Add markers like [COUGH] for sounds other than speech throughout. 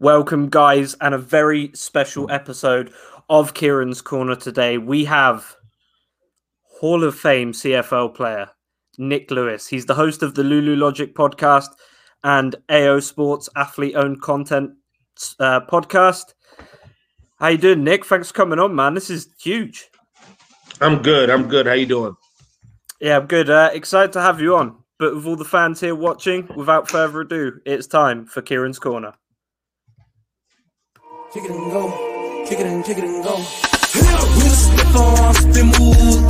Welcome, guys, and a very special episode of Kieran's Corner today. We have Hall of Fame CFL player Nik Lewis. He's the host of the Lulu Logic podcast and AO Sports athlete owned content uh, podcast. How you doing, Nik? Thanks for coming on, man. This is huge. I'm good. I'm good. How you doing? Yeah, I'm good. Uh, excited to have you on. But with all the fans here watching, without further ado, it's time for Kieran's Corner. Kick it and go. Kick it and kick it and go. move,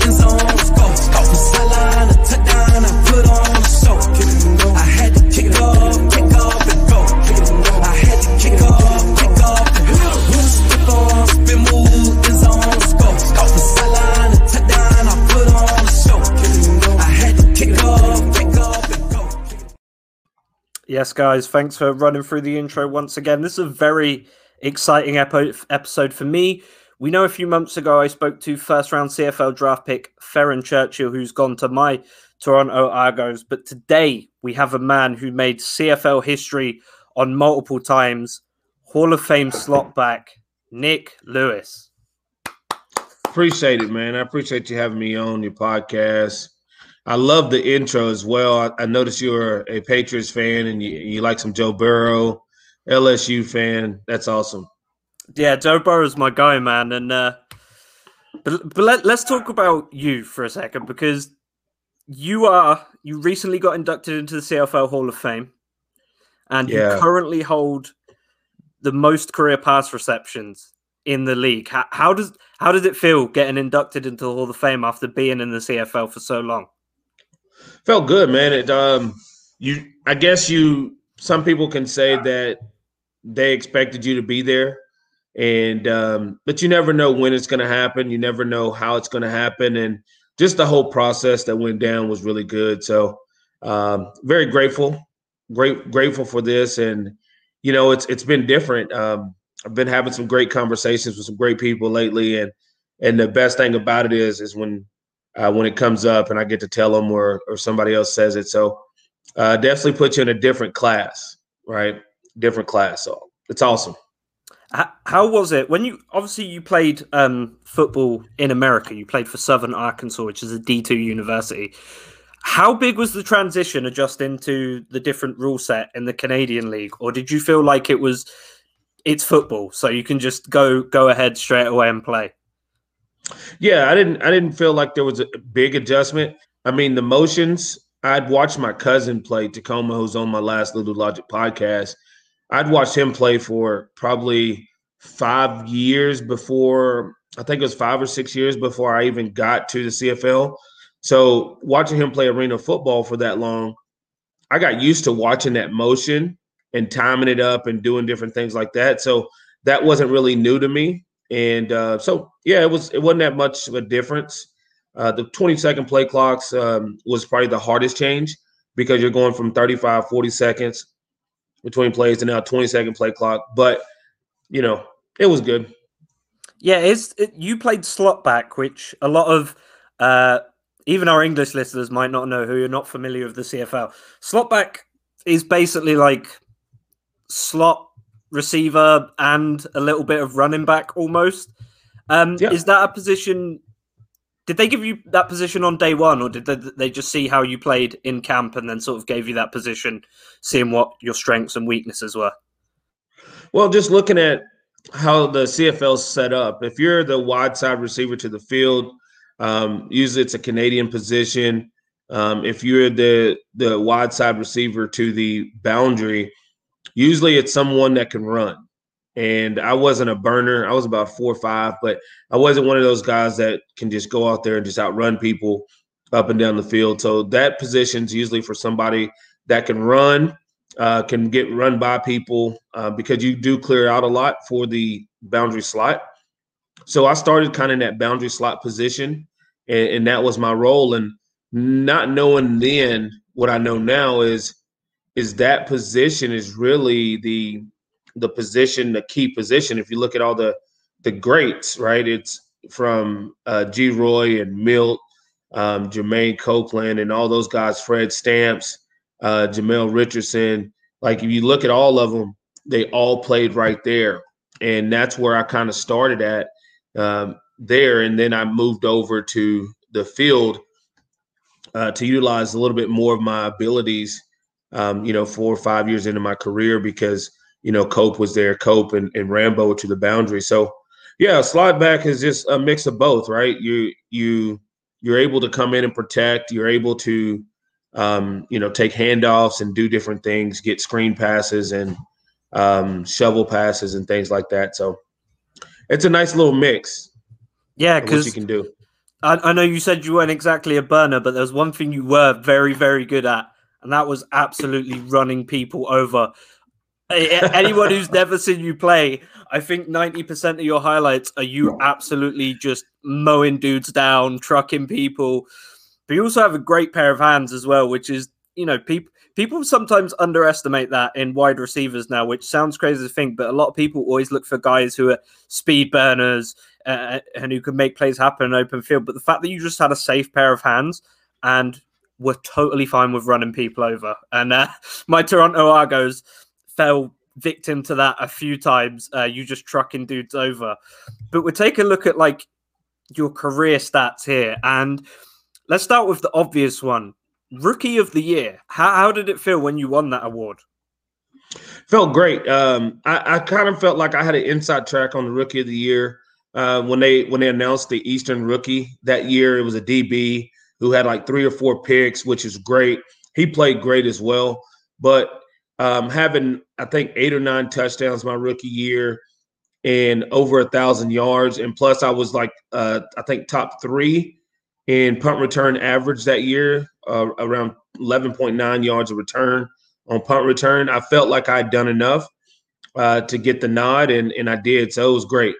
in zone, let's go. Off the sideline, a touchdown, I put on show. Kick it and go. I had to kick off, kick off and go. Kick it and go. I had to kick off, kick off and go. move, in zone, let's go. Off the sideline, a touchdown, I put on show. Kick it and go. I had to kick off, kick off and go. Yes, guys, thanks for running through the intro once again. This is a very exciting episode for me. We know a few months ago I spoke to first round CFL draft pick Theron Churchill, who's gone to my Toronto Argos. But today we have a man who made CFL history on multiple times Hall of Fame slot back, Nik Lewis. Appreciate it, man. I appreciate you having me on your podcast. I love the intro as well. I, I noticed you're a Patriots fan and you, you like some Joe Burrow. LSU fan. That's awesome. Yeah, Joe Burrow's my guy, man. And uh, but but let, let's talk about you for a second because you are you recently got inducted into the CFL Hall of Fame, and yeah. you currently hold the most career pass receptions in the league. How, how does how does it feel getting inducted into the Hall of Fame after being in the CFL for so long? Felt good, man. It um, you I guess you some people can say that they expected you to be there. And um, but you never know when it's going to happen. You never know how it's going to happen. And just the whole process that went down was really good. So um, very grateful great grateful for this. And you know it's it's been different. Um, i've been having some great conversations with some great people lately. And and the best thing about it is is when uh, when it comes up and i get to tell them or or somebody else says it. So uh, definitely put you in a different class right different class. So it's awesome. How was it when you obviously you played um, football in America? You played for Southern Arkansas, which is a D two university. How big was the transition adjusting to the different rule set in the Canadian league, or did you feel like it was it's football, so you can just go go ahead straight away and play? Yeah, I didn't I didn't feel like there was a big adjustment. I mean, the motions. I'd watched my cousin play Tacoma, who's on my last Little Logic podcast, I'd watched him play for probably five years before I think it was five or six years before I even got to the CFL. So watching him play arena football for that long, I got used to watching that motion and timing it up and doing different things like that. So that wasn't really new to me. And uh, so yeah, it was it wasn't that much of a difference. Uh, the 20 second play clocks um, was probably the hardest change because you're going from 35, 40 seconds between plays and now 20 second play clock. But you know, it was good. Yeah, it's it, you played slot back, which a lot of uh, even our English listeners might not know who you're not familiar with the CFL. Slot back is basically like slot receiver and a little bit of running back almost. Um, yeah. Is that a position did they give you that position on day one, or did they, they just see how you played in camp and then sort of gave you that position, seeing what your strengths and weaknesses were? Well, just looking at how the CFL set up, if you're the wide side receiver to the field, um, usually it's a Canadian position. Um, if you're the the wide side receiver to the boundary, usually it's someone that can run and I wasn't a burner. I was about four or five, but I wasn't one of those guys that can just go out there and just outrun people up and down the field. So that position's usually for somebody that can run, uh, can get run by people uh, because you do clear out a lot for the boundary slot. So I started kind of in that boundary slot position, and, and that was my role. And not knowing then what I know now is is that position is really the the position, the key position. If you look at all the the greats, right? It's from uh, Geroy and Milt, um, Jeremaine Copeland, and all those guys, Fred Stamps, uh, Jamel Richardson. Like if you look at all of them, they all played right there, and that's where I kind of started at um, there, and then I moved over to the field uh, to utilize a little bit more of my abilities. Um, you know, four or five years into my career because you know Cope was there, Cope and, and Rambo to the boundary. So yeah, slot back is just a mix of both, right? You you you're able to come in and protect. You're able to um, you know take handoffs and do different things, get screen passes and um, shovel passes and things like that. So it's a nice little mix. Yeah, because you can do. I, I know you said you weren't exactly a burner, but there's one thing you were very, very good at, and that was absolutely running people over. Anyone who's never seen you play, I think 90% of your highlights are you absolutely just mowing dudes down, trucking people. But you also have a great pair of hands as well, which is, you know, people people sometimes underestimate that in wide receivers now, which sounds crazy to think, but a lot of people always look for guys who are speed burners uh, and who can make plays happen in open field. But the fact that you just had a safe pair of hands and were totally fine with running people over, and uh, [LAUGHS] my Toronto Argos fell victim to that a few times. Uh, you just trucking dudes over. But we'll take a look at like your career stats here, and let's start with the obvious one. Rookie of the Year. How, how did it feel when you won that award? Felt great. Um, I, I kind of felt like I had an inside track on the Rookie of the Year uh, when they when they announced the Eastern Rookie that year. It was a DB who had like three or four picks, which is great. He played great as well, but um, having I think eight or nine touchdowns my rookie year and over a thousand yards, and plus I was like uh, I think top three in punt return average that year, uh, around 11.9 yards of return on punt return. I felt like I'd done enough uh, to get the nod, and, and I did. So it was great.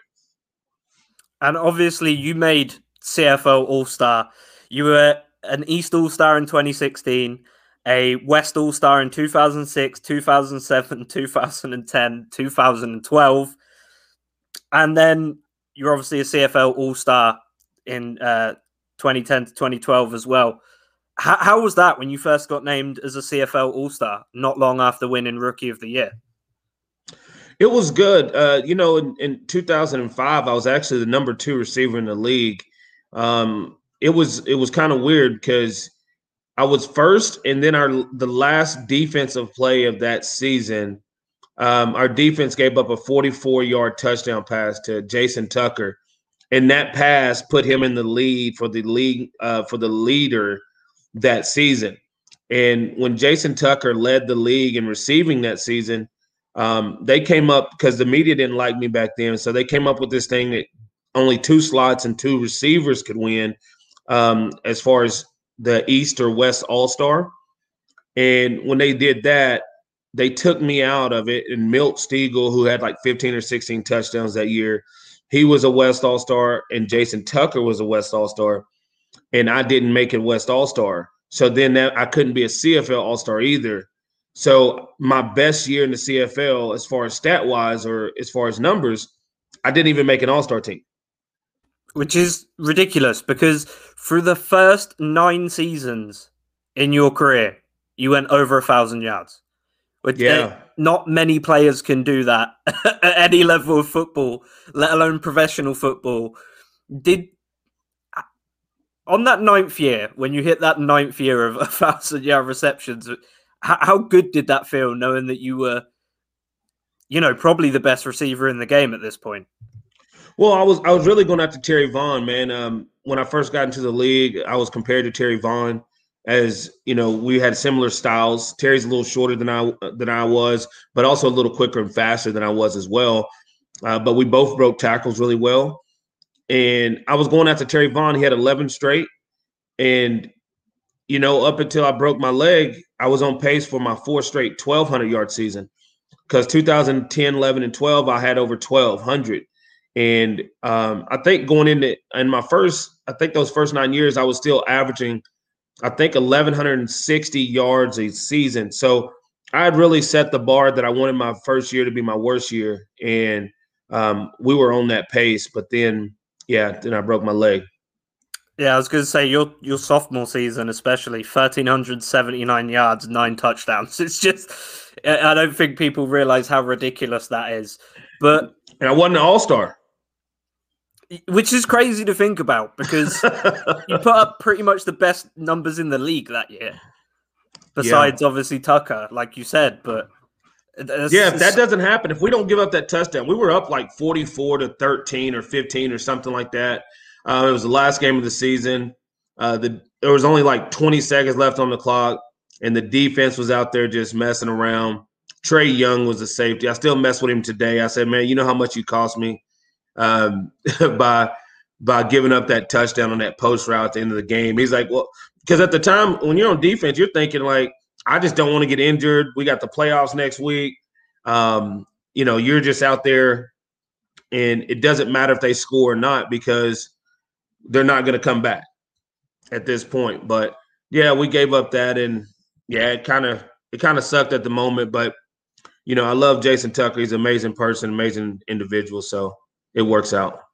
And obviously, you made CFL All Star. You were an East All Star in 2016, a West All Star in 2006, 2007, 2010, 2012. And then you're obviously a CFL All Star in uh, 2010 to 2012 as well. How, how was that when you first got named as a CFL All Star not long after winning Rookie of the Year? It was good. Uh, you know, in, in, 2005, I was actually the number two receiver in the league. Um, it was it was kind of weird because I was first, and then our the last defensive play of that season, um, our defense gave up a 44 yard touchdown pass to Jason Tucker, and that pass put him in the lead for the league uh, for the leader that season. And when Jason Tucker led the league in receiving that season, um, they came up because the media didn't like me back then, so they came up with this thing that only two slots and two receivers could win, um, as far as the East or West All Star. And when they did that, they took me out of it. And Milt Stegall, who had like 15 or 16 touchdowns that year, he was a West All Star, and Jason Tucker was a West All Star, and I didn't make it West All Star. So then that, I couldn't be a CFL All Star either. So my best year in the CFL, as far as stat wise or as far as numbers, I didn't even make an All Star team. Which is ridiculous because through the first nine seasons in your career, you went over a thousand yards. Which, yeah not many players can do that [LAUGHS] at any level of football, let alone professional football. Did uh, on that ninth year, when you hit that ninth year of [LAUGHS] a thousand yard receptions, how good did that feel knowing that you were, you know, probably the best receiver in the game at this point? Well, I was I was really going after Terry Vaughn, man. Um, when I first got into the league, I was compared to Terry Vaughn as you know we had similar styles. Terry's a little shorter than i than i was but also a little quicker and faster than i was as well. Uh, but we both broke tackles really well. And i was going after terry vaughn. He had 11 straight. And you know up until i broke my leg i was on pace for my four straight 1200 yard season. Because 2010 11 and 12 i had over 1200 and um, i think going into in my first i think those first nine years i was still averaging I think 1,160 yards a season. So I had really set the bar that I wanted my first year to be my worst year. And um, we were on that pace. But then, yeah, then I broke my leg. Yeah, I was going to say your your sophomore season, especially thirteen hundred seventy nine yards, nine touchdowns. [LAUGHS] It's just I don't think people realize how ridiculous that is. But and I wasn't an all star. Which is crazy to think about because [LAUGHS] you put up pretty much the best numbers in the league that year. Besides, yeah. obviously, Tucker, like you said. But yeah, if that doesn't happen, if we don't give up that touchdown, we were up like 44 to 13 or 15 or something like that. Uh, it was the last game of the season. Uh, the there was only like 20 seconds left on the clock, and the defense was out there just messing around. Trey Young was a safety. I still mess with him today. I said, man, you know how much you cost me um, [LAUGHS] by by giving up that touchdown on that post route at the end of the game. He's like, well, because at the time when you're on defense, you're thinking like, I just don't want to get injured. We got the playoffs next week. Um, you know, you're just out there, and it doesn't matter if they score or not because they're not going to come back at this point. But yeah, we gave up that, and yeah, it kind of it kind of sucked at the moment, but you know, I love Jason Tucker. He's an amazing person, amazing individual. So it works out.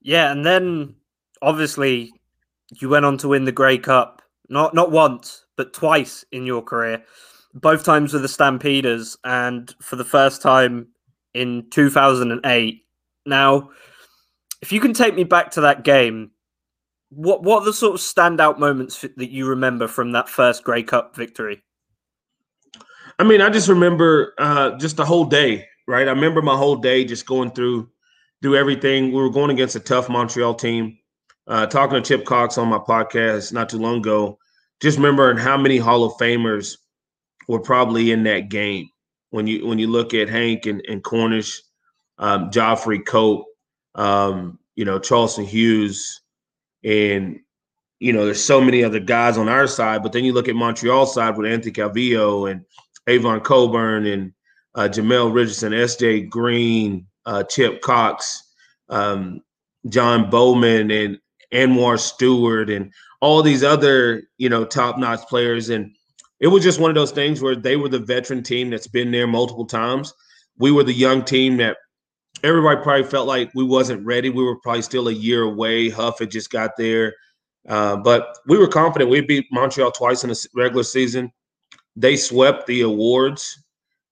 Yeah, and then obviously you went on to win the Grey Cup, not not once, but twice in your career. Both times with the Stampeders, and for the first time in 2008. Now, if you can take me back to that game, what what are the sort of standout moments that you remember from that first Grey Cup victory? I mean, I just remember uh, just the whole day, right? I remember my whole day just going through through everything. We were going against a tough Montreal team. Uh, talking to Chip Cox on my podcast not too long ago, just remembering how many Hall of Famers were probably in that game. When you when you look at Hank and, and Cornish, um, Geoffrey Cope, um, you know Charleston Hughes, and you know there's so many other guys on our side. But then you look at Montreal side with Anthony Calvillo and Avon Cobourne and uh, Jamel Richardson, S.J. Green, uh, Chip Cox, um, John Bowman, and Anwar Stewart, and all these other you know top notch players. And it was just one of those things where they were the veteran team that's been there multiple times. We were the young team that everybody probably felt like we wasn't ready. We were probably still a year away. Huff had just got there. Uh, but we were confident we beat Montreal twice in the regular season they swept the awards.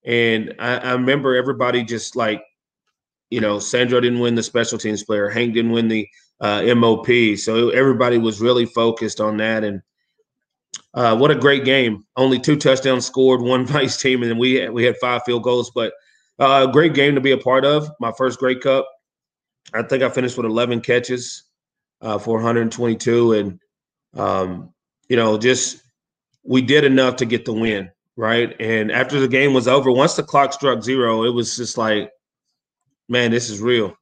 And I, I remember everybody just like, you know, Sandro didn't win the special teams player, Hank didn't win the uh, MOP. So everybody was really focused on that. And uh, what a great game! Only two touchdowns scored, one [LAUGHS] vice team, and then we we had five field goals. But uh, great game to be a part of. My first Grey Cup. I think I finished with 11 catches uh, for 122, and um, you know, just we did enough to get the win, right? And after the game was over, once the clock struck zero, it was just like, man, this is real.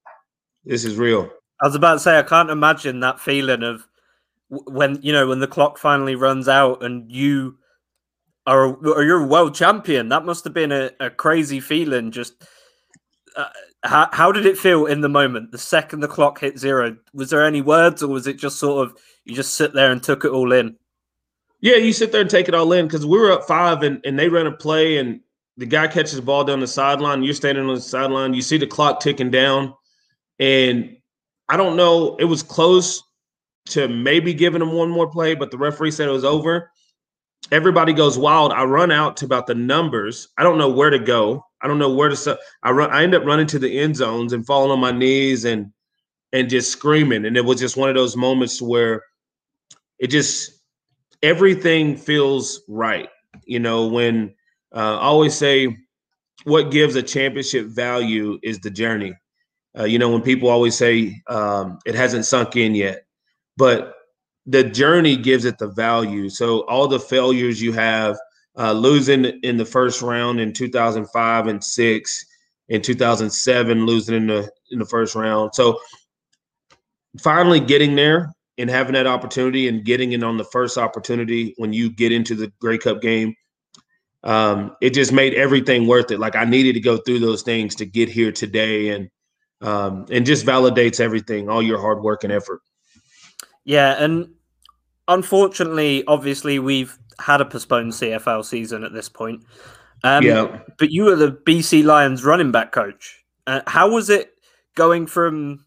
This is real. I was about to say, I can't imagine that feeling of when you know when the clock finally runs out and you are or you're a world champion. That must have been a, a crazy feeling. Just uh, how how did it feel in the moment? The second the clock hit zero, was there any words, or was it just sort of you just sit there and took it all in? Yeah, you sit there and take it all in because we were up five and, and they ran a play and the guy catches the ball down the sideline. You're standing on the sideline. You see the clock ticking down. And I don't know, it was close to maybe giving him one more play, but the referee said it was over. Everybody goes wild. I run out to about the numbers. I don't know where to go. I don't know where to. I run. I end up running to the end zones and falling on my knees and and just screaming. And it was just one of those moments where it just everything feels right. You know, when uh, I always say what gives a championship value is the journey. Uh, you know, when people always say um, it hasn't sunk in yet, but the journey gives it the value. So all the failures you have, uh, losing in the first round in 2005 and six, in 2007, losing in the in the first round. So finally getting there and having that opportunity and getting in on the first opportunity when you get into the Grey Cup game, um, it just made everything worth it. Like I needed to go through those things to get here today, and um, and just validates everything, all your hard work and effort. Yeah, and unfortunately, obviously, we've had a postponed CFL season at this point. Um, yeah, but you were the BC Lions running back coach. Uh, how was it going from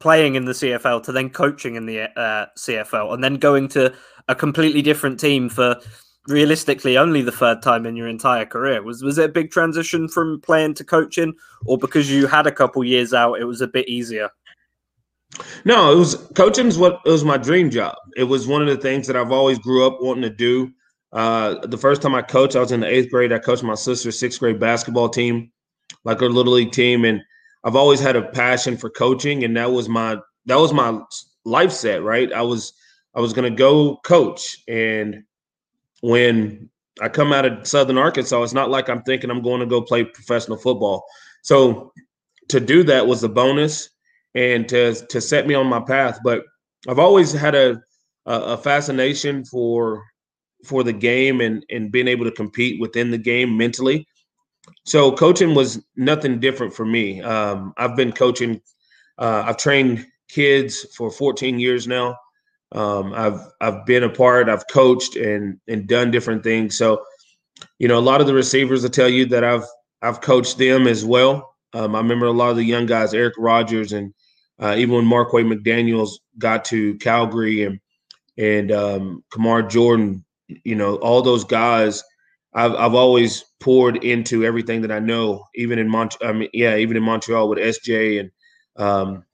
playing in the CFL to then coaching in the uh, CFL and then going to a completely different team for realistically only the third time in your entire career. Was was it a big transition from playing to coaching, or because you had a couple years out, it was a bit easier? No, it was coaching what it was my dream job. It was one of the things that I've always grew up wanting to do. Uh, the first time I coached, I was in the eighth grade. I coached my sister's sixth grade basketball team, like her little league team, and I've always had a passion for coaching, and that was my that was my life set. Right, I was I was going to go coach, and when I come out of Southern Arkansas, it's not like I'm thinking I'm going to go play professional football. So to do that was a bonus and to to set me on my path. But I've always had a a fascination for for the game and and being able to compete within the game mentally. So coaching was nothing different for me. Um, I've been coaching. Uh, I've trained kids for 14 years now. Um, I've I've been a part. I've coached and and done different things. So, you know, a lot of the receivers will tell you that I've I've coached them as well. Um, I remember a lot of the young guys, Eric Rogers, and uh, even when Marquay McDaniel's got to Calgary and and um, Kamar Jordan, you know, all those guys. I've I've always poured into everything that I know, even in Mont. I mean, yeah, even in Montreal with SJ and um,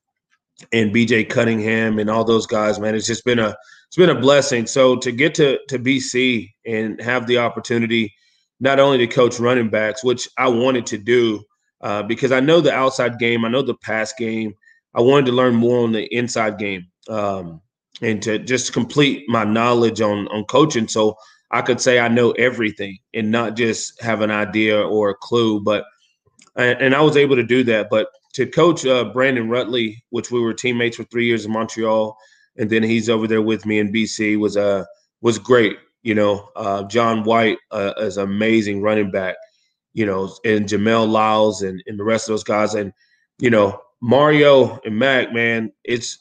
and BJ Cunningham and all those guys, man, it's just been a it's been a blessing. So to get to to BC and have the opportunity not only to coach running backs, which I wanted to do uh, because I know the outside game, I know the pass game. I wanted to learn more on the inside game um, and to just complete my knowledge on on coaching, so I could say I know everything and not just have an idea or a clue. But and I was able to do that. But to coach uh, Brandon Rutley, which we were teammates for three years in Montreal, and then he's over there with me in BC, was uh was great. You know, uh, John White uh, is amazing running back. You know, and Jamel Lyles and, and the rest of those guys, and you know Mario and Mac, man, it's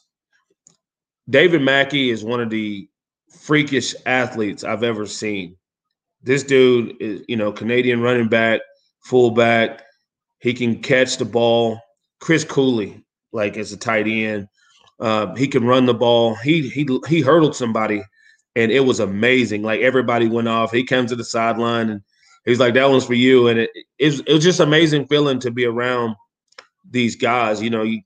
David Mackey is one of the freakish athletes I've ever seen. This dude is, you know, Canadian running back, fullback. He can catch the ball. Chris Cooley, like as a tight end. Uh, he can run the ball. He he he hurdled somebody, and it was amazing. Like everybody went off. He comes to the sideline and he's like, "That one's for you." And it it it was just amazing feeling to be around these guys. You know, you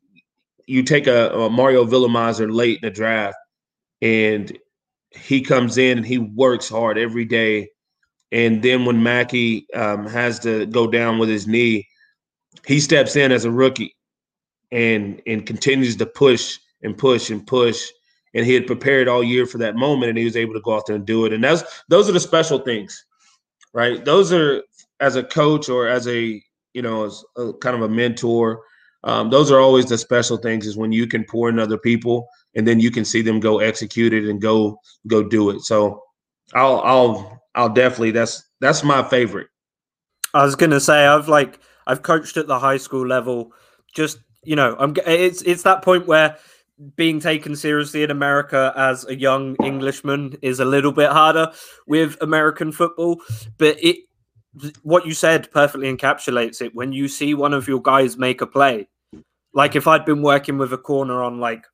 you take a, a Mario Villamizar late in the draft, and he comes in and he works hard every day. And then when Mackey um, has to go down with his knee, he steps in as a rookie and and continues to push and push and push. And he had prepared all year for that moment, and he was able to go out there and do it. And that's those are the special things, right? Those are as a coach or as a you know as a, kind of a mentor. Um, those are always the special things is when you can pour in other people and then you can see them go execute it and go go do it. So I'll I'll I'll definitely that's that's my favorite. I was gonna say I've like I've coached at the high school level just you know, I'm it's it's that point where being taken seriously in America as a young Englishman is a little bit harder with American football, but it what you said perfectly encapsulates it. When you see one of your guys make a play, like if I'd been working with a corner on like,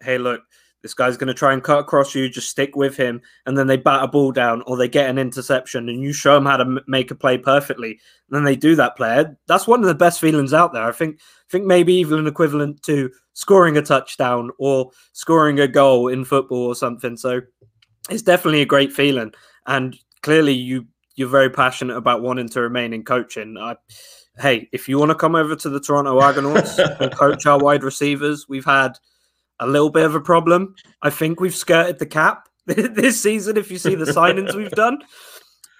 hey, look, this guy's going to try and cut across you, just stick with him, and then they bat a ball down or they get an interception, and you show them how to m- make a play perfectly, and then they do that play. That's one of the best feelings out there. I think, I think maybe even an equivalent to scoring a touchdown or scoring a goal in football or something. So it's definitely a great feeling, and clearly you you're very passionate about wanting to remain in coaching. I, hey, if you want to come over to the Toronto Argonauts [LAUGHS] and coach our wide receivers, we've had a little bit of a problem. I think we've skirted the cap [LAUGHS] this season. If you see the signings we've done,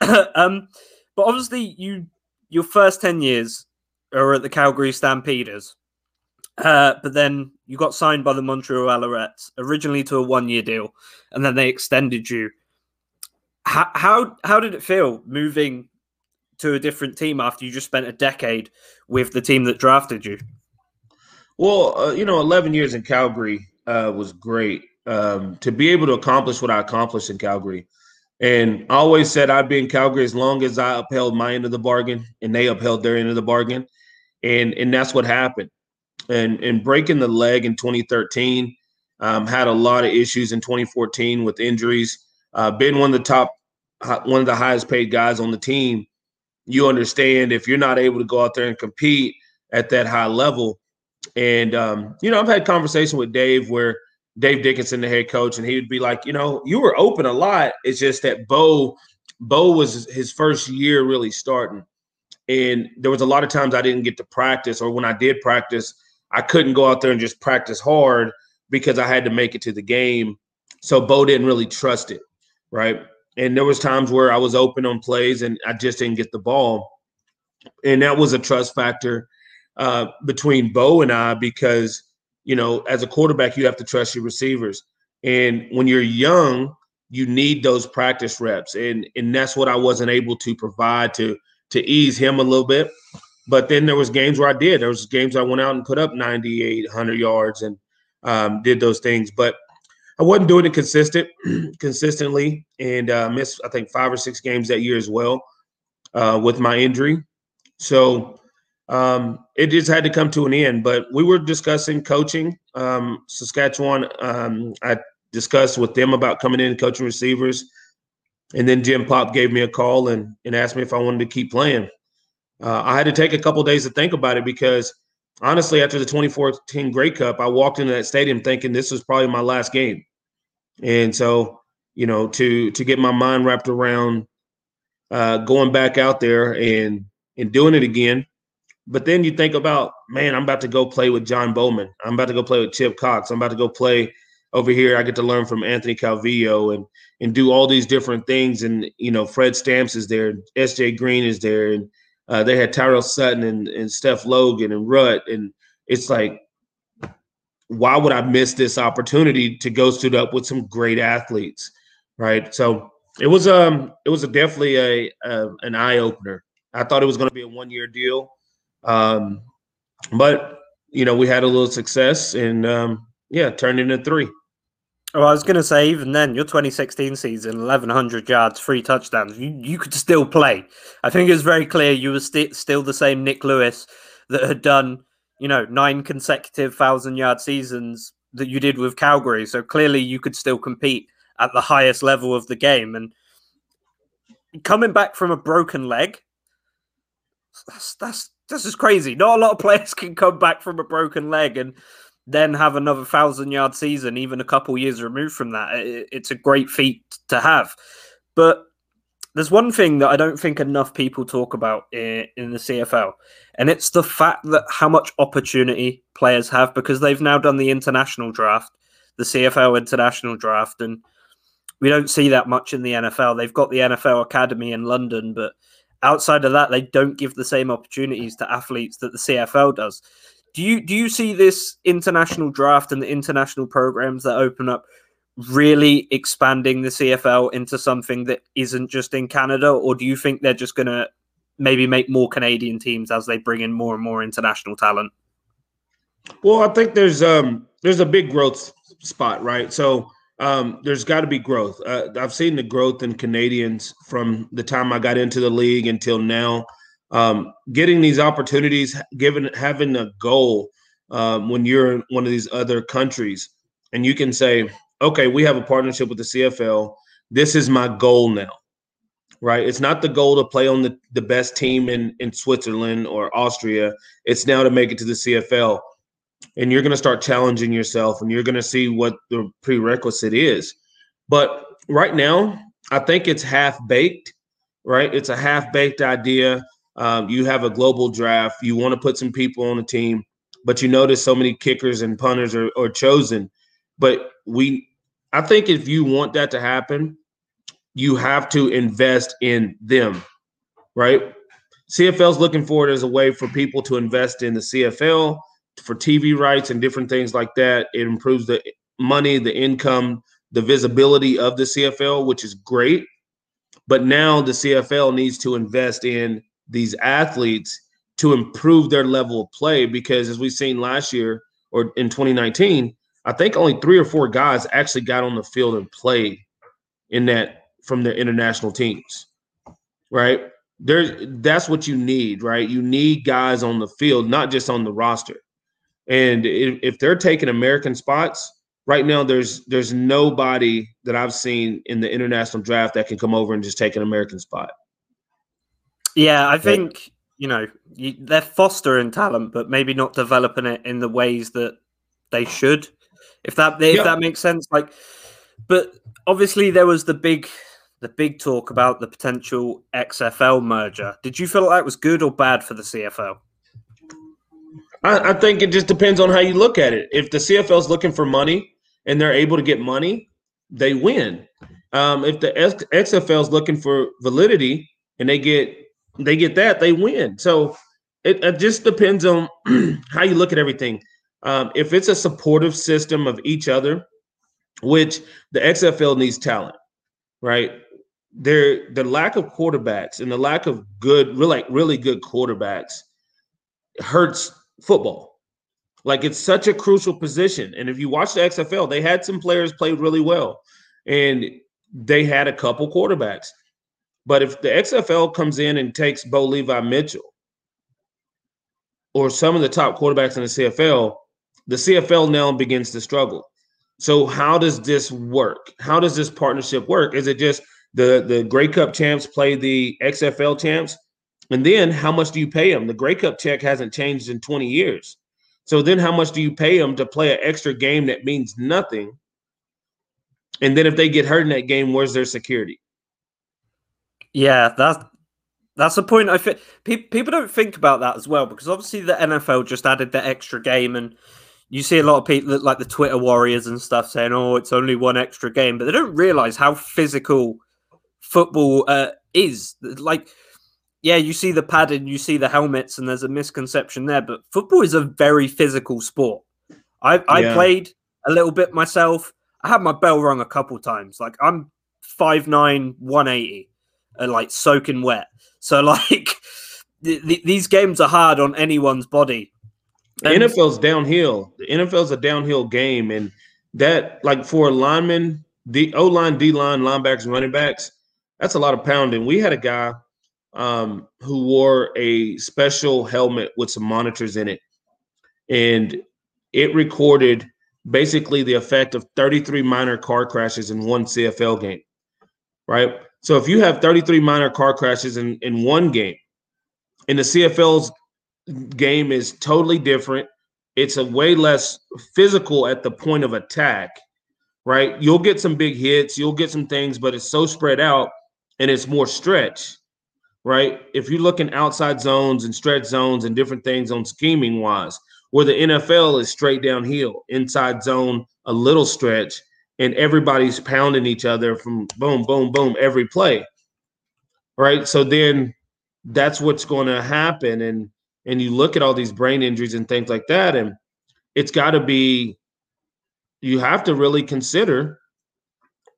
[COUGHS] um, but obviously you your first ten years are at the Calgary Stampeders, uh, but then you got signed by the Montreal Alouettes originally to a one year deal, and then they extended you. How, how how did it feel moving to a different team after you just spent a decade with the team that drafted you? Well, uh, you know, 11 years in Calgary uh, was great. Um, to be able to accomplish what I accomplished in Calgary. And I always said I'd be in Calgary as long as I upheld my end of the bargain and they upheld their end of the bargain. And and that's what happened. And and breaking the leg in 2013, um, had a lot of issues in 2014 with injuries. Uh, been one of the top one of the highest paid guys on the team, you understand if you're not able to go out there and compete at that high level. And um, you know, I've had conversation with Dave where Dave Dickenson, the head coach, and he would be like, you know, you were open a lot. It's just that Bo, Bo was his first year really starting. And there was a lot of times I didn't get to practice, or when I did practice, I couldn't go out there and just practice hard because I had to make it to the game. So Bo didn't really trust it, right? And there was times where I was open on plays and I just didn't get the ball, and that was a trust factor uh, between Bo and I because you know as a quarterback you have to trust your receivers, and when you're young you need those practice reps, and and that's what I wasn't able to provide to to ease him a little bit. But then there was games where I did. There was games I went out and put up 98, 100 yards and um, did those things. But I wasn't doing it consistent, [CLEARS THROAT] consistently, and uh, missed I think five or six games that year as well uh, with my injury. So um, it just had to come to an end. But we were discussing coaching. Um, Saskatchewan, um, I discussed with them about coming in and coaching receivers. And then Jim Popp gave me a call and, and asked me if I wanted to keep playing. Uh, I had to take a couple days to think about it because honestly, after the 2014 Grey Cup, I walked into that stadium thinking this was probably my last game. And so, you know, to to get my mind wrapped around uh, going back out there and and doing it again. But then you think about, man, I'm about to go play with John Bowman. I'm about to go play with Chip Cox. I'm about to go play over here. I get to learn from Anthony Calvillo and and do all these different things. And you know, Fred Stamps is there, S.J. Green is there, and uh, they had Tyrell Sutton and, and Steph Logan and Rutt, and it's like, why would I miss this opportunity to go stood up with some great athletes, right? So it was um it was a definitely a, a an eye opener. I thought it was going to be a one year deal, um, but you know we had a little success and um, yeah, turned into three. Well, I was going to say, even then, your 2016 season, 1,100 yards, three touchdowns, you, you could still play. I think it was very clear you were st- still the same Nik Lewis that had done, you know, nine consecutive 1,000 yard seasons that you did with Calgary. So clearly you could still compete at the highest level of the game. And coming back from a broken leg, that's, that's, that's is crazy. Not a lot of [LAUGHS] players can come back from a broken leg. And then have another thousand yard season, even a couple years removed from that. It's a great feat to have. But there's one thing that I don't think enough people talk about in, the CFL, and it's the fact that how much opportunity players have because they've now done the international draft, the CFL international draft, and we don't see that much in the NFL. They've got the NFL Academy in London, but outside of that, they don't give the same opportunities to athletes that the CFL does. Do you do you see this international draft and the international programs that open up really expanding the CFL into something that isn't just in Canada, or do you think they're just going to maybe make more Canadian teams as they bring in more and more international talent? Well, I think there's um there's a big growth spot, right? So um, there's got to be growth. Uh, I've seen the growth in Canadians from the time I got into the league until now um, getting these opportunities, given having a goal um, when you're in one of these other countries, and you can say, okay, we have a partnership with the CFL. This is my goal now, right? It's not the goal to play on the, the best team in, in Switzerland or Austria. It's now to make it to the CFL. And you're going to start challenging yourself and you're going to see what the prerequisite is. But right now, I think it's half baked, right? It's a half baked idea um, you have a global draft. You want to put some people on the team, but you notice so many kickers and punters are, are chosen. But we, I think if you want that to happen, you have to invest in them, right? CFL is looking for it as a way for people to invest in the CFL for TV rights and different things like that. It improves the money, the income, the visibility of the CFL, which is great. But now the CFL needs to invest in these athletes to improve their level of play because as we've seen last year or in 2019 i think only three or four guys actually got on the field and played in that from their international teams right there that's what you need right you need guys on the field not just on the roster and if, if they're taking american spots right now there's there's nobody that I've seen in the international draft that can come over and just take an American spot. Yeah, I think you know you, they're fostering talent, but maybe not developing it in the ways that they should. If that if that makes sense, like, but obviously there was the big the big talk about the potential XFL merger. Did you feel like that was good or bad for the CFL? I, I think it just depends on how you look at it. If the CFL is looking for money and they're able to get money, they win. Um, if the XFL is looking for validity and they get they get that, they win. So it, it just depends on [CLEARS THROAT] how you look at everything. Um, if it's a supportive system of each other, which the XFL needs talent, right? There, the lack of quarterbacks and the lack of good, really, like really good quarterbacks hurts football. Like it's such a crucial position. And if you watch the XFL, they had some players played really well, and they had a couple quarterbacks. But if the XFL comes in and takes Bo Levi Mitchell or some of the top quarterbacks in the CFL, the CFL now begins to struggle. So how does this work? How does this partnership work? Is it just the the Grey Cup champs play the XFL champs? And then how much do you pay them? The Grey Cup check hasn't changed in 20 years. So then how much do you pay them to play an extra game that means nothing? And then if they get hurt in that game, where's their security? Yeah, that's that's the point. I think people don't think about that as well because obviously the NFL just added the extra game, and you see a lot of people like the Twitter warriors and stuff saying, "Oh, it's only one extra game," but they don't realize how physical football uh, is. Like, yeah, you see the padding, you see the helmets, and there's a misconception there, but football is a very physical sport. I I yeah. played a little bit myself. I had my bell rung a couple times. Like I'm 5'9", 180 are uh, like soaking wet. So [LAUGHS] like th- th- these games are hard on anyone's body. The NFL's downhill. The NFL's a downhill game, and that like for linemen, the O line, D line, linebackers, running backs, that's a lot of pounding. We had a guy um, who wore a special helmet with some monitors in it, and it recorded basically the effect of 33 minor car crashes in one CFL game. Right. So if you have 33 minor car crashes in, in one game, and the CFL's game is totally different, it's a way less physical at the point of attack, right? You'll get some big hits, you'll get some things, but it's so spread out and it's more stretch, right? If you're looking outside zones and stretch zones and different things on scheming wise, where the NFL is straight downhill, inside zone, a little stretch, and everybody's pounding each other from boom, boom, boom every play. Right. So then that's what's going to happen. And and you look at all these brain injuries and things like that, and it's got to be you have to really consider,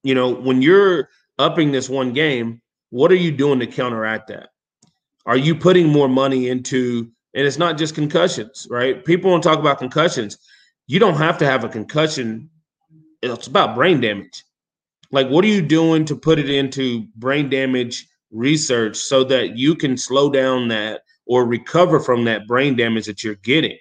you know, when you're upping this one game, what are you doing to counteract that? Are you putting more money into and it's not just concussions, right? People don't talk about concussions. You don't have to have a concussion it's about brain damage. Like, what are you doing to put it into brain damage research so that you can slow down that or recover from that brain damage that you're getting?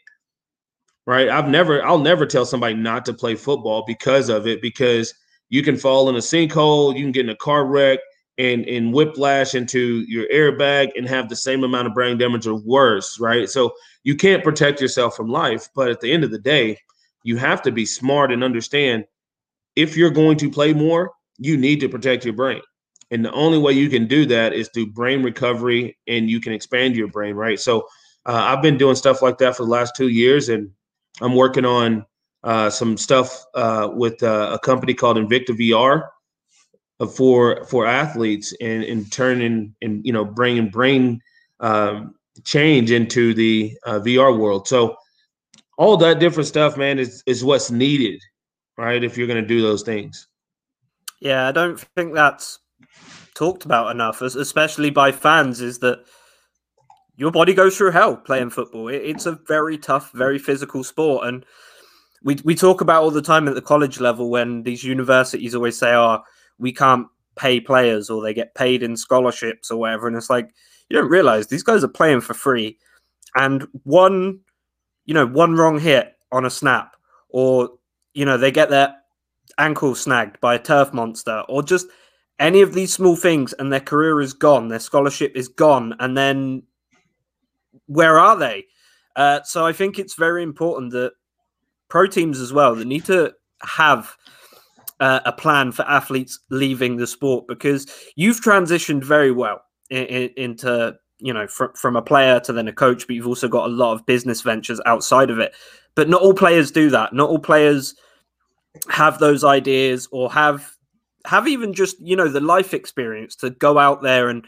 Right. I've never, I'll never tell somebody not to play football because of it, because you can fall in a sinkhole, you can get in a car wreck and, and whiplash into your airbag and have the same amount of brain damage or worse. Right. So you can't protect yourself from life. But at the end of the day, you have to be smart and understand if you're going to play more, you need to protect your brain. And the only way you can do that is through brain recovery and you can expand your brain, right? So uh, I've been doing stuff like that for the last two years and I'm working on uh, some stuff uh, with uh, a company called Invicta VR for for athletes and, and turning and you know bringing brain um, change into the uh, VR world. So all that different stuff, man, is is what's needed right? If you're going to do those things. Yeah, I don't think that's talked about enough, especially by fans, is that your body goes through hell playing football. It's a very tough, very physical sport. And we, we talk about all the time at the college level when these universities always say, oh, we can't pay players or they get paid in scholarships or whatever. And it's like, you don't realize these guys are playing for free. And one, you know, one wrong hit on a snap or you know, they get their ankle snagged by a turf monster or just any of these small things and their career is gone, their scholarship is gone, and then where are they? Uh, so I think it's very important that pro teams as well, they need to have uh, a plan for athletes leaving the sport because you've transitioned very well in, in, into you know from from a player to then a coach, but you've also got a lot of business ventures outside of it. But not all players do that. Not all players have those ideas or have have even just you know the life experience to go out there and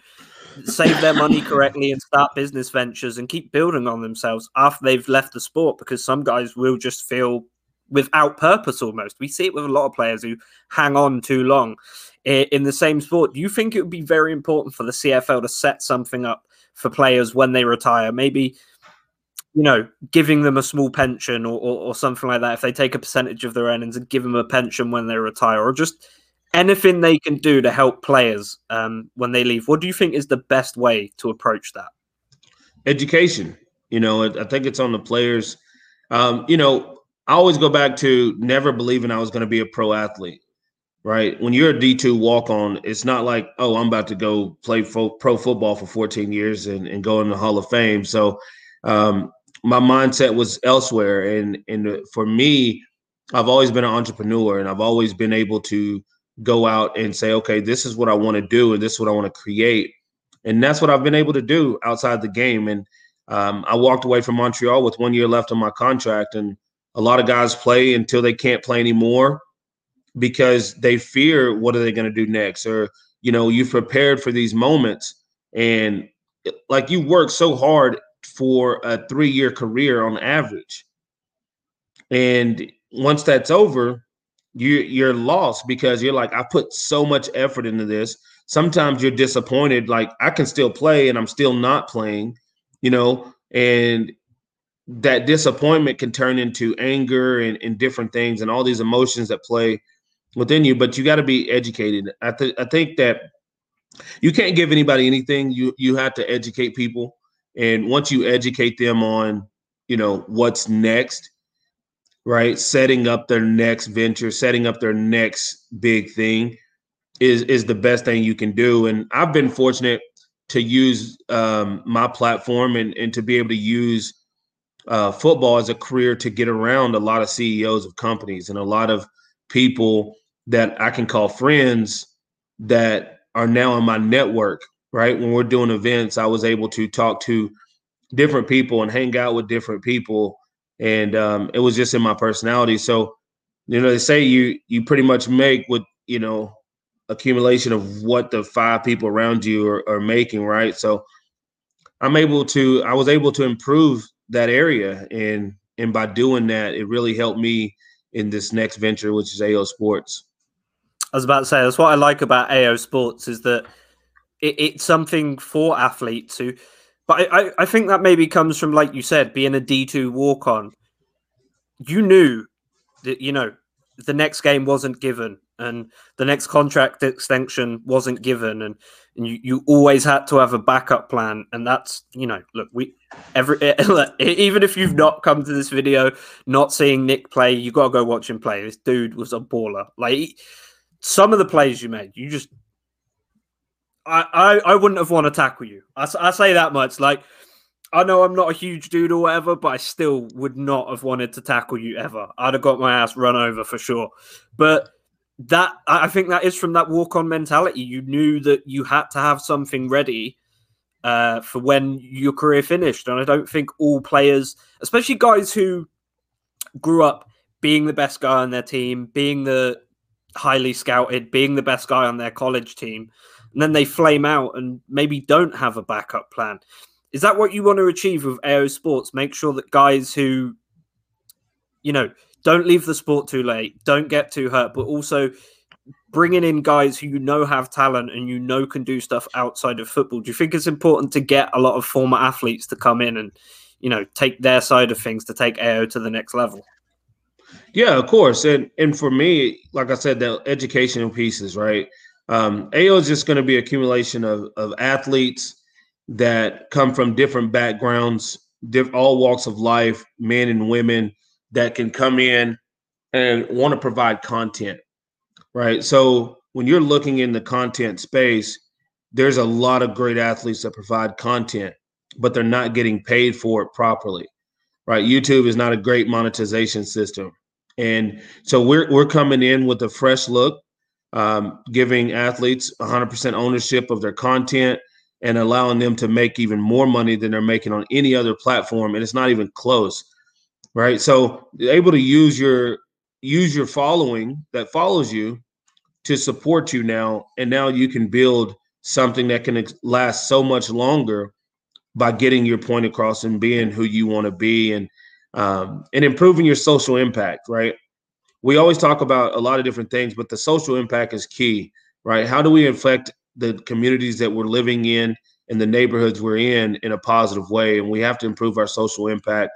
save their money [COUGHS] correctly and start business ventures and keep building on themselves after they've left the sport because some guys will just feel without purpose almost. We see it with a lot of players who hang on too long in the same sport. Do you think it would be very important for the CFL to set something up for players when they retire? Maybe, you know, giving them a small pension or, or, or something like that if they take a percentage of their earnings and give them a pension when they retire, or just anything they can do to help players um, when they leave. What do you think is the best way to approach that? Education. You know, I think it's on the players. Um, you know, I always go back to never believing I was going to be a pro athlete, right? When you're a D2 walk on, it's not like, oh, I'm about to go play fo- pro football for 14 years and, and go in the Hall of Fame. So um, my mindset was elsewhere. And, and for me, I've always been an entrepreneur and I've always been able to go out and say, okay, this is what I want to do and this is what I want to create. And that's what I've been able to do outside the game. And um, I walked away from Montreal with one year left on my contract. And a lot of guys play until they can't play anymore because they fear what are they going to do next? Or, you know, you've prepared for these moments and like you work so hard for a three year career on average. And once that's over, you you're lost because you're like, I put so much effort into this. Sometimes you're disappointed, like I can still play and I'm still not playing, you know, and that disappointment can turn into anger and, and different things and all these emotions that play within you. But you got to be educated. I, th- I think that you can't give anybody anything. You you have to educate people, and once you educate them on, you know, what's next, right? Setting up their next venture, setting up their next big thing is is the best thing you can do. And I've been fortunate to use um, my platform and and to be able to use uh, football as a career to get around a lot of CEOs of companies and a lot of people that I can call friends that are now in my network. Right when we're doing events, I was able to talk to different people and hang out with different people and um, it was just in my personality. So, you know, they say you you pretty much make what you know accumulation of what the five people around you are, are making, right? So, I'm able to I was able to improve that area, and and by doing that, it really helped me in this next venture, which is AO Sports. I was about to say that's what I like about AO Sports is that it, it's something for athletes who but I, I think that maybe comes from, like you said, being a D2 walk on. You knew that, you know, the next game wasn't given and the next contract extension wasn't given and, and you, you always had to have a backup plan and that's you know look we every [LAUGHS] even if you've not come to this video not seeing Nik play you got to go watch him play this dude was a baller like some of the plays you made you just I, I, I wouldn't have want to tackle you. I, I say that much. Like, I know I'm not a huge dude or whatever, but I still would not have wanted to tackle you ever. I'd have got my ass run over for sure. But that I think that is from that walk on mentality. You knew that you had to have something ready uh, for when your career finished. And I don't think all players, especially guys who grew up being the best guy on their team, being the highly scouted, being the best guy on their college team, and then they flame out and maybe don't have a backup plan. Is that what you want to achieve with AO Sports? Make sure that guys who, you know, don't leave the sport too late, don't get too hurt, but also bringing in guys who you know have talent and you know can do stuff outside of football. Do you think it's important to get a lot of former athletes to come in and, you know, take their side of things to take AO to the next level? Yeah, of course. And and for me, like I said, the educational pieces, right? Um, AO is just going to be accumulation of, of athletes that come from different backgrounds, diff- all walks of life, men and women that can come in and want to provide content, right? So when you're looking in the content space, there's a lot of great athletes that provide content, but they're not getting paid for it properly, right? YouTube is not a great monetization system. And so we're, we're coming in with a fresh look, um, giving athletes 100% ownership of their content and allowing them to make even more money than they're making on any other platform. And it's not even close, right? So able to use your use your following that follows you to support you now, and now you can build something that can last so much longer by getting your point across and being who you want to be and um, and improving your social impact right? We always talk about a lot of different things but the social impact is key right? How do we affect the communities that we're living in and the neighborhoods we're in in a positive way? And we have to improve our social impact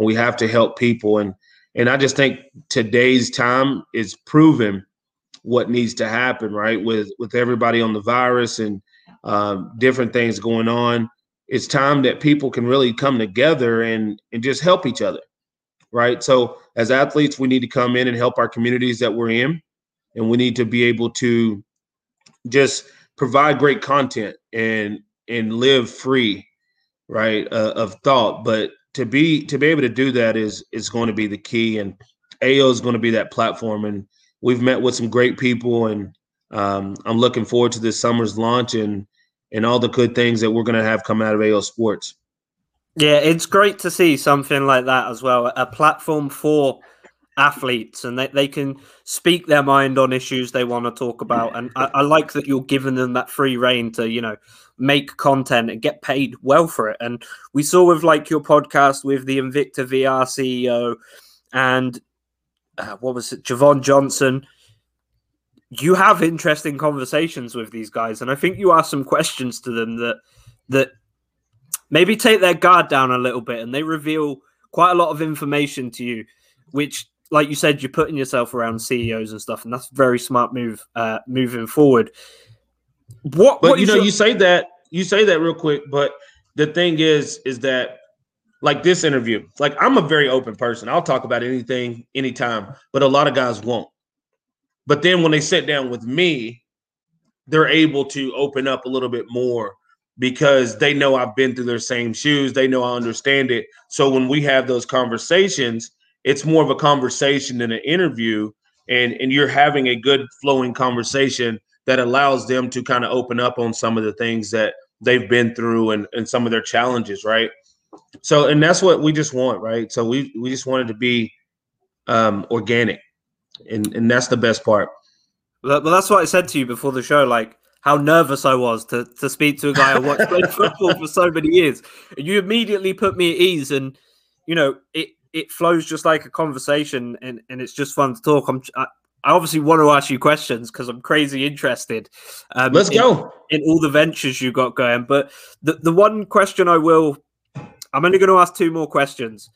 and we have to help people and and i just think today's time is proven what needs to happen, right? With with everybody on the virus and um, different things going on, it's time that people can really come together and and just help each other, right? So as athletes, we need to come in and help our communities that we're in, and we need to be able to just provide great content and and live free, right, uh, of thought. But to be to be able to do that is is going to be the key, and AO is going to be that platform and we've met with some great people, and um, I'm looking forward to this summer's launch and and all the good things that we're going to have come out of AO Sports. Yeah, it's great to see something like that as well. A platform for athletes and they, they can speak their mind on issues they want to talk about. And I, I, like that you're giving them that free reign to, you know, make content and get paid well for it. And we saw with like your podcast with the Invicta VR CEO and uh, what was it, Javon Johnson. You have interesting conversations with these guys, and I think you ask some questions to them that that maybe take their guard down a little bit, and they reveal quite a lot of information to you, which, like you said, you're putting yourself around CEOs and stuff, and that's a very smart move uh, moving forward. What, but what you know, your- you say that you say that real quick, but the thing is, is that like this interview, like I'm a very open person. I'll talk about anything, anytime, but a lot of guys won't. But then when they sit down with me, they're able to open up a little bit more because they know I've been through their same shoes. They know I understand it. So when we have those conversations, it's more of a conversation than an interview. And, and you're having a good flowing conversation that allows them to kind of open up on some of the things that they've been through and, and some of their challenges, right? So, and that's what we just want, right? So we we just wanted to be um, organic, and and that's the best part. But that's what I said to you before the show, like how nervous I was to to speak to a guy I watched play [LAUGHS] football for so many years. You immediately put me at ease, and you know it it flows just like a conversation, and and it's just fun to talk. I'm I, I obviously want to ask you questions because I'm crazy interested. Um, Let's in, go in all the ventures you got going. But the the one question I will I'm only going to ask two more questions,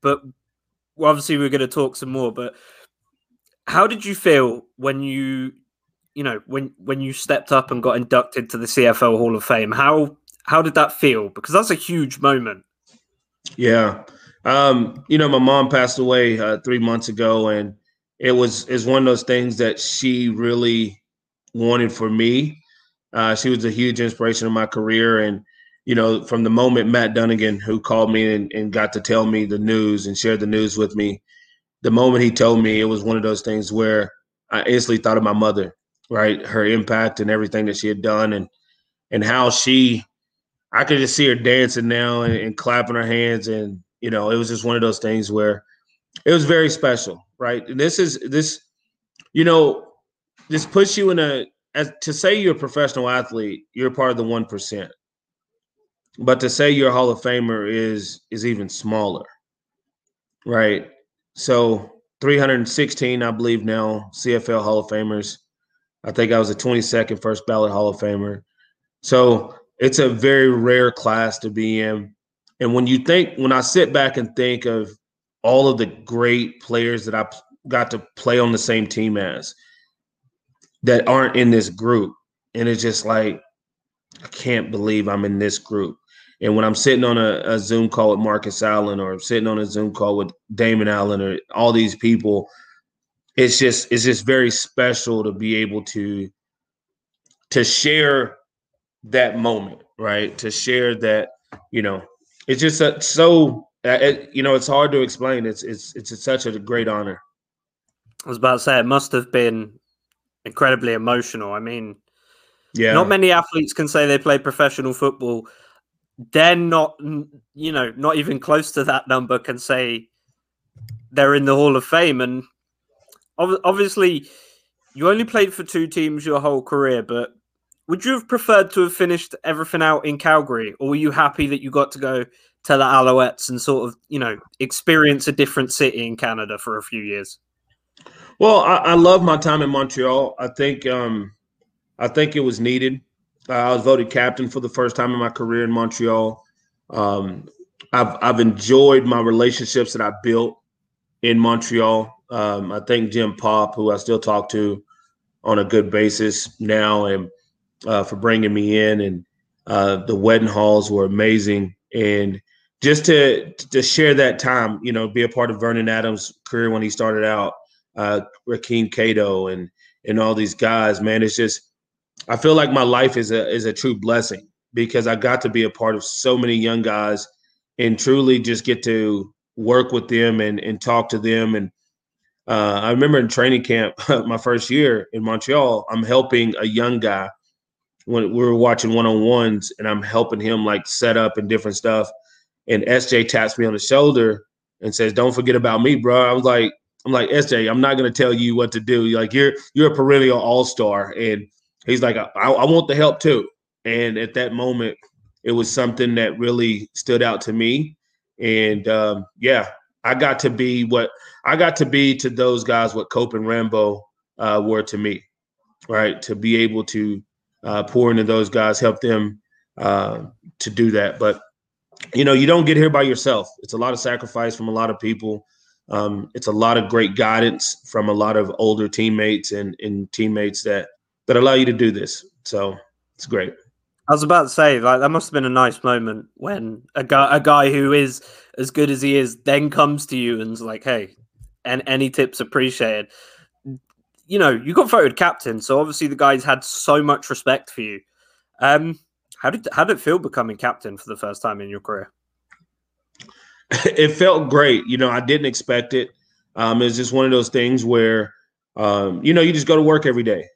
but obviously we're going to talk some more. But how did you feel when you, you know, when when you stepped up and got inducted to the CFL Hall of Fame? How how did that feel? Because that's a huge moment. Yeah, um, you know, my mom passed away uh, three months ago, and it was is one of those things that she really wanted for me. Uh, she was a huge inspiration in my career, and you know, from the moment Matt Dunigan, who called me and, and got to tell me the news and shared the news with me, the moment he told me, it was one of those things where I instantly thought of my mother, right? Her impact and everything that she had done and and how she I could just see her dancing now and, and clapping her hands and you know, it was just one of those things where it was very special, right? And this is this, you know, this puts you in a as to say you're a professional athlete, you're part of the one percent but to say you're a Hall of Famer is is even smaller, right? So 316, I believe now CFL Hall of Famers. I think I was a 22nd first ballot Hall of Famer. So it's a very rare class to be in. And when you think, when I sit back and think of all of the great players that I got to play on the same team as that aren't in this group, and it's just like, I can't believe I'm in this group. And when I'm sitting on a, a, Zoom call with Marcus Allen or I'm sitting on a Zoom call with Damon Allen or all these people, it's just it's just very special to be able to to share that moment, right? To share that, you know, it's just a, so Uh, it, you know, it's hard to explain. It's it's it's such a great honor. I was about to say it must have been incredibly emotional. I mean, yeah, not many athletes can say they play professional football. They're not, you know, not even close to that number can say they're in the Hall of Fame. And obviously, you only played for two teams your whole career, but would you have preferred to have finished everything out in Calgary, or were you happy that you got to go to the Alouettes and sort of, you know, experience a different city in Canada for a few years? Well, I, I love my time in Montreal. I think um, I think it was needed. I was voted captain for the first time in my career in Montreal. Um, I've I've enjoyed my relationships that I built in Montreal. Um, I think Jim Popp, who I still talk to on a good basis now, and uh, for bringing me in. And uh, the Wetenhalls were amazing, and just to to share that time, you know, be a part of Vernon Adams' career when he started out, uh, Rakeem Cato, and and all these guys, man, it's just I feel like my life is a is a true blessing because I got to be a part of so many young guys and truly just get to work with them and and talk to them and uh, I remember in training camp [LAUGHS] my first year in Montreal, I'm helping a young guy when we were watching one on ones, and I'm helping him like set up and different stuff. And SJ taps me on the shoulder and says, "Don't forget about me, bro." I was like, "I'm like SJ, I'm not gonna tell you what to do. Like you're you're a perennial all star." And he's like, I, I want the help too." And at that moment, it was something that really stood out to me. And um, yeah, I got to be what I got to be to those guys what Cope and Rambo uh, were to me, right? To be able to uh, pour into those guys, help them uh, to do that. But you know, you don't get here by yourself. It's a lot of sacrifice from a lot of people. Um, it's a lot of great guidance from a lot of older teammates and, and teammates that that allow you to do this. So it's great. I was about to say, like, that must have been a nice moment when a guy, a guy who is as good as he is, then comes to you and's like, "Hey, and any tips appreciated." You know, you got voted captain, so obviously the guys had so much respect for you. Um, how did how did it feel becoming captain for the first time in your career? [LAUGHS] It felt great. You know, I didn't expect it. Um, it's just one of those things where, um, you know, you just go to work every day,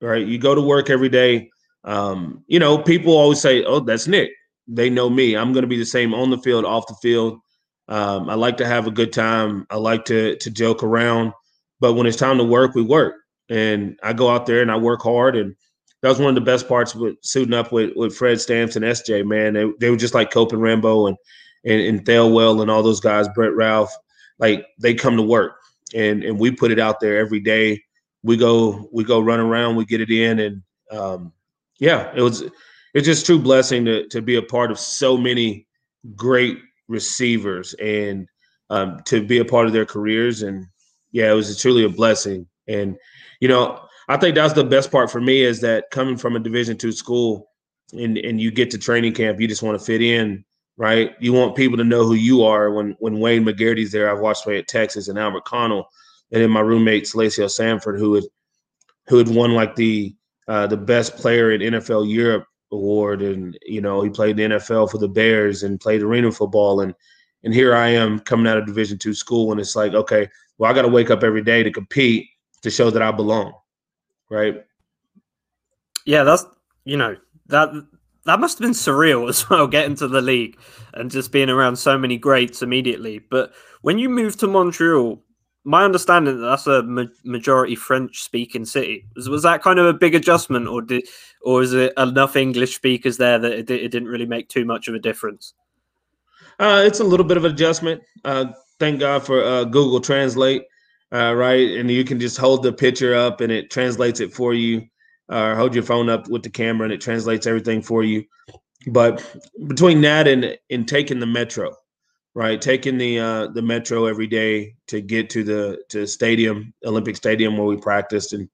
right? You go to work every day um, you know, people always say, "Oh, that's Nik." They know me. I'm going to be the same on the field, off the field. Um, I like to have a good time. I like to to joke around, but when it's time to work, we work. And I go out there and I work hard. And that was one of the best parts with suiting up with, with Fred Stamps and SJ. Man, they, they were just like Cope and Rambo and and, and Thelwell and all those guys, Brett Ralph. Like they come to work, and and we put it out there every day. We go we go run around, we get it in, and um, yeah, it was it's just true blessing to to be a part of so many great receivers and um, to be a part of their careers. And yeah, it was truly a blessing. And you know, I think that's the best part for me is that coming from a Division two school and and you get to training camp, you just want to fit in, right? You want people to know who you are. When when Wane McGarity's there, I've watched play at Texas and Albert Connell, and then my roommate Salacio Sanford, who had who had won like the uh, the best player in NFL Europe award, and you know he played the NFL for the Bears and played arena football, and and here I am coming out of Division two school, and it's like, okay, well I got to wake up every day to compete to show that I belong, right? Yeah, that's you know that that must have been surreal [LAUGHS] as well, getting to the league and just being around so many greats immediately. But when you moved to Montreal, my understanding that that's a ma- majority French speaking city. Was, was that kind of a big adjustment, or did, or is it enough English speakers there that it, it didn't really make too much of a difference? Uh, it's a little bit of adjustment. Uh, thank God for uh, Google Translate, uh, right? And you can just hold the picture up and it translates it for you, or hold your phone up with the camera and it translates everything for you. But between that and and taking the metro, right? Taking the uh, the metro every day to get to the to stadium, Olympic Stadium where we practiced and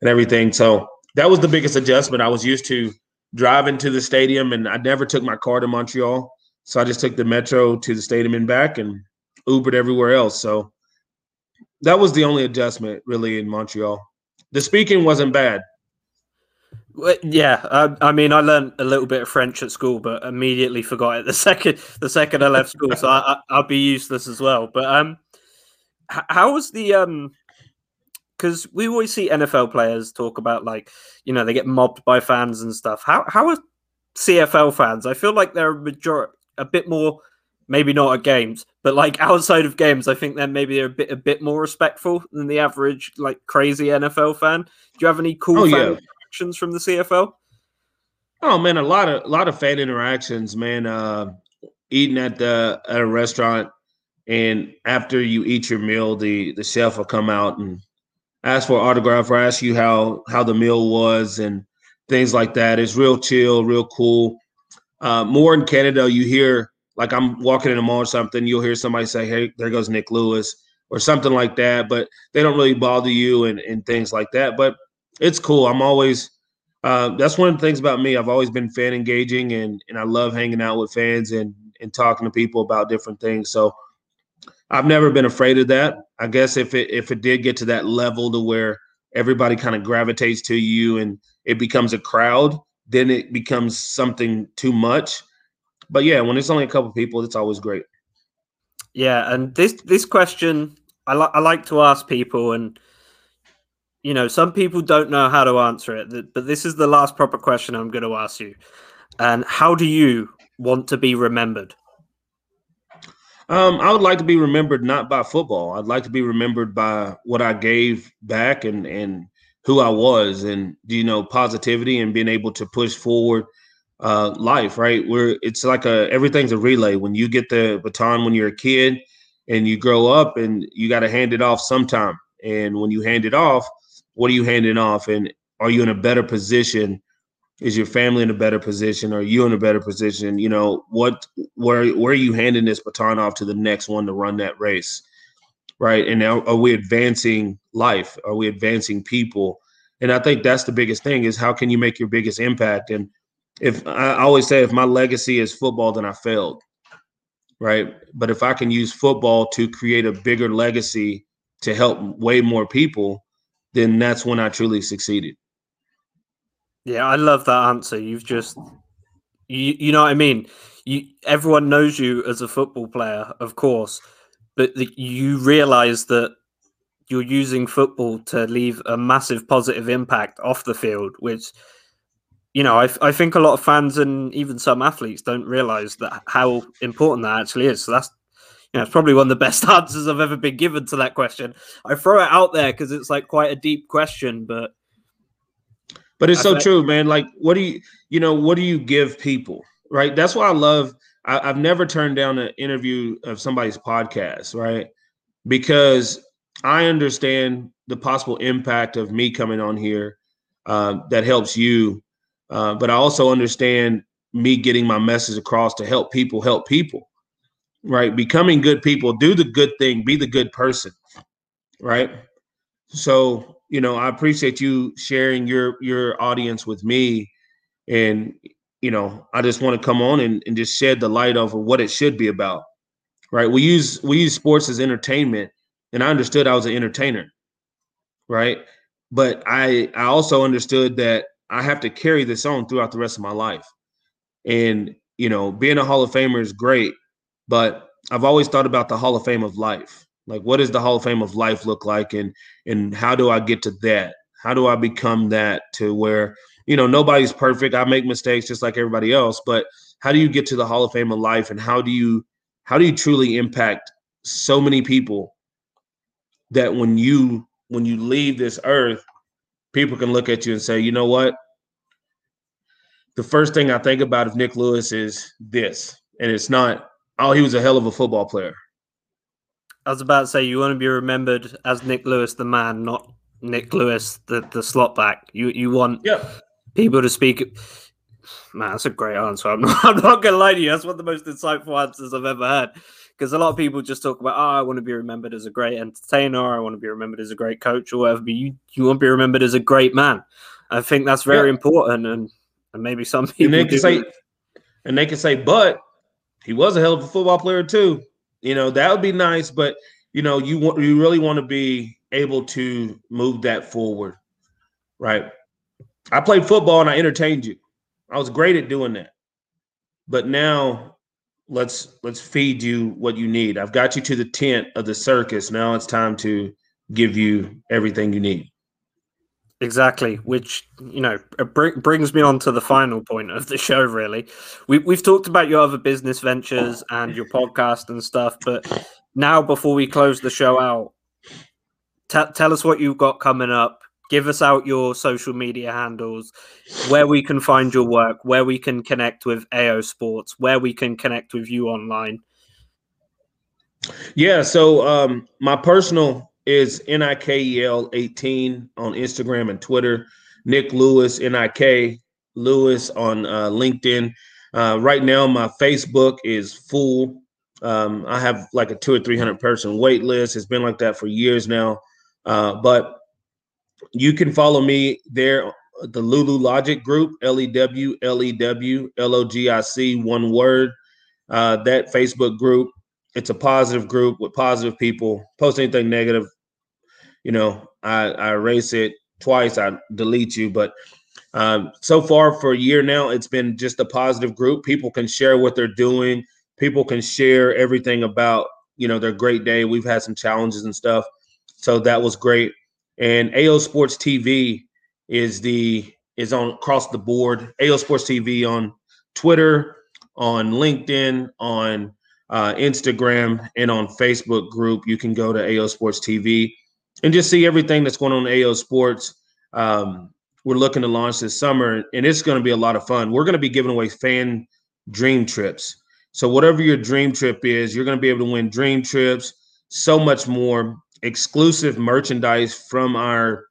and everything. So that was the biggest adjustment. I was used to driving to the stadium, and I never took my car to Montreal, so I just took the metro to the stadium and back, and Ubered everywhere else. So that was the only adjustment really in Montreal. The speaking wasn't bad. Yeah, I, I, mean, I learned a little bit of French at school, but immediately forgot it [LAUGHS] the second the second I left school. so I, will be useless as well. But um, how was the um? Because we always see NFL players talk about like you know they get mobbed by fans and stuff. How how are CFL fans? I feel like they're a major a bit more maybe not at games, but like [LAUGHS] outside of games, I think then maybe they're a bit a bit more respectful than the average like crazy NFL fan. Do you have any cool oh, fan yeah. interactions from the CFL? Oh man, a lot of a lot of fan interactions, man. Uh, eating at the at a restaurant, and after you eat your meal, the the chef will come out and ask for an autograph or ask you how how the meal was and things like that. It's real chill, real cool. Uh, more in Canada, you hear like I'm walking in a mall or something, you'll hear somebody say, "Hey, there goes Nik Lewis," or something like that. But they don't really bother you and, and things like that. But it's cool. I'm always uh, that's one of the things about me. I've always been fan engaging, and and I love hanging out with fans and and talking to people about different things. So I've never been afraid of that. I guess if it if it did get to that level to where everybody kind of gravitates to you and it becomes a crowd, then it becomes something too much but yeah, when it's only a couple people, it's always great. Yeah, and this this question I like I like to ask people, and you know, some people don't know how to answer it, but this is the last proper question I'm going to ask you. And how do you want to be remembered? Um, I would like to be remembered not by football. I'd like to be remembered by what I gave back and and who I was, and you know, positivity and being able to push forward uh, life, right? Where it's like a everything's a relay. When you get the baton when you're a kid and you grow up and you got to hand it off sometime. And when you hand it off, what are you handing off? And are you in a better position? Is your family in a better position? Are you in a better position? You know, what where where are you handing this baton off to the next one to run that race? Right. And are, are we advancing life? Are we advancing people? And I think that's the biggest thing is how can you make your biggest impact? And if I always say if my legacy is football, then I failed. Right. But if I can use football to create a bigger legacy to help way more people, then that's when I truly succeeded. Yeah, I love that answer. You've just you you know what I mean? You everyone knows you as a football player, of course, but the, you realize that you're using football to leave a massive positive impact off the field, which you know, I, I think a lot of fans and even some athletes don't realize that how important that actually is. So that's you know, it's probably one of the [LAUGHS] best answers I've ever been given to that question. I throw it out there because it's like quite a deep question, but but it's I so bet- true, man. Like, what do you, you know, what do you give people, right? That's why I love. I, I've never turned down an interview of somebody's podcast, right? Because I understand the possible impact of me coming on here uh, that helps you uh, but I also understand me getting my message across to help people help people, right? Becoming good people, do the good thing, be the good person, right? So, you know, I appreciate you sharing your your audience with me. And, you know, I just want to come on and, and just shed the light over what it should be about. Right. We use we use sports as entertainment. And I understood I was an entertainer. Right. But I I also understood that I have to carry this on throughout the rest of my life. And, you know, being a Hall of Famer is great, but I've always thought about the Hall of Fame of life. Like what does the Hall of Fame of life look like and and how do I get to that? How do I become that to where, you know, nobody's perfect. I make mistakes just like everybody else, but how do you get to the Hall of Fame of life and how do you how do you truly impact so many people that when you when you leave this earth people can look at you and say, you know what? The first thing I think about of Nik Lewis is this. And it's not, oh, he was a hell of a football player. I was about to say you want to be remembered as Nik Lewis the man, not Nik Lewis the, the slot back. You you want yeah. people to speak. Man, that's a great answer. I'm [LAUGHS] not, I'm not gonna lie to you. That's one of the most insightful answers I've ever had because a lot of people just talk about, oh, I want to be remembered as a great entertainer, I want to be remembered as a great coach or whatever. But you, you want to be remembered as a great man. I think that's very yeah. important, and and maybe some people. And they can say, and they can say, but he was a hell of a football player too. You know that would be nice, but you know, you want you really want to be able to move that forward, right? I played football and I entertained you. I was great at doing that. But now let's let's feed you what you need. I've got you to the tent of the circus. Now it's time to give you everything you need. Exactly, which you know br- brings me on to the final point of the show. Really, we, we've talked about your other business ventures and your podcast and stuff, but now before we close the show out, t- tell us what you've got coming up. Give us out your social media handles, where we can find your work, where we can connect with AO Sports, where we can connect with you online. Yeah, so um, my personal is Nikel eighteen on Instagram and Twitter. Nik Lewis Nik Lewis on uh, LinkedIn. Uh, right now, my Facebook is full. Um, I have like a two or three hundred person wait list. It's been like that for years now. Uh, but you can follow me there. The LewLewLogic Group, L E W L E W L O G I C, one word. Uh, that Facebook group it's a positive group with positive people. Post anything negative, you know, I, I erase it twice. I delete you. But um, so far for a year now, it's been just a positive group. People can share what they're doing. People can share everything about you know their great day. We've had some challenges and stuff, so that was great. And AO Sports TV is the is on across the board. AO Sports TV on Twitter, on LinkedIn, on uh, Instagram and on Facebook group. You can go to AO Sports TV and just see everything that's going on in AO Sports. Um, we're looking to launch this summer, and it's going to be a lot of fun. We're going to be giving away fan dream trips. So whatever your dream trip is, you're going to be able to win dream trips, so much more exclusive merchandise from our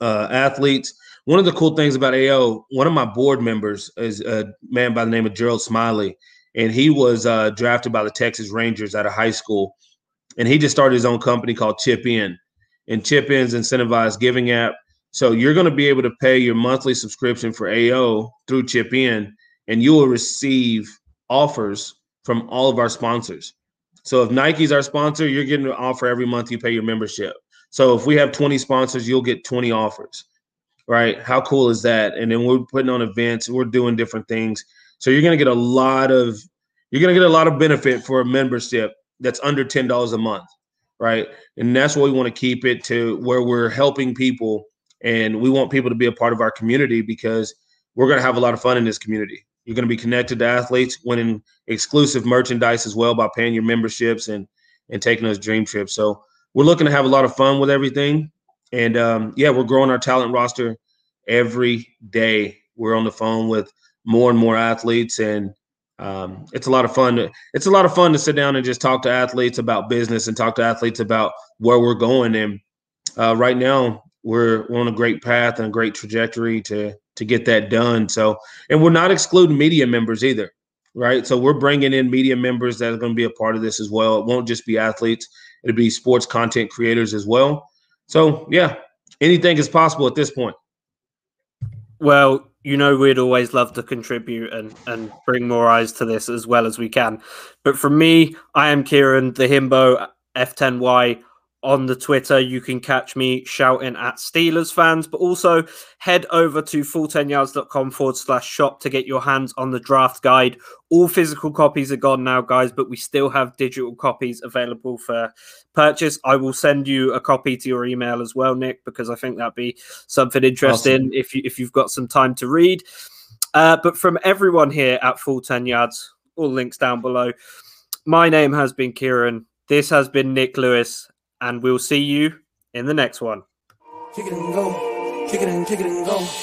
uh, athletes. One of the cool things about AO, one of my board members is a man by the name of Gerald Smiley and he was uh, drafted by the Texas Rangers out of high school, and he just started his own company called Chip In, and Chip In's incentivized giving app. So you're going to be able to pay your monthly subscription for AO through Chip In, and you will receive offers from all of our sponsors. So if Nike's our sponsor, you're getting an offer every month you pay your membership. So if we have 20 sponsors, you'll get 20 offers. Right? How cool is that? And then we're putting on events, we're doing different things. So you're going to get a lot of you're going to get a lot of benefit for a membership that's under ten dollars a month, right? And that's why we want to keep it to where we're helping people, and we want people to be a part of our community because we're going to have a lot of fun in this community. You're going to be connected to athletes, winning exclusive merchandise as well by paying your memberships and and taking those dream trips. So we're looking to have a lot of fun with everything, and um, yeah, we're growing our talent roster every day. We're on the phone with more and more athletes and um, it's a lot of fun to, it's a lot of fun to sit down and just talk to athletes about business and talk to athletes about where we're going. And uh, right now we're, we're on a great path and a great trajectory to to get that done. So and we're not excluding media members either right? So we're bringing in media members that are going to be a part of this as well. It won't just be athletes. It'll be sports content creators as well. So yeah anything is possible at this point. Well you know we'd always love to contribute and and bring more eyes to this as well as we can. But for me, I am Kieran, the himbo F10Y on the Twitter. You can catch me shouting at Steelers fans, but also head over to full10yards.com forward slash shop to get your hands on the draft guide. All physical copies are gone now, guys, but we still have digital copies available for purchase. I will send you a copy to your email as well, Nik, because I think that'd be something interesting awesome. if you if you've got some time to read. Uh, but from everyone here at Full 10 Yards, all links down below. My name has been Kieran. This has been Nik Lewis, and we'll see you in the next one. Kick it and go. Kick it and kick it and go.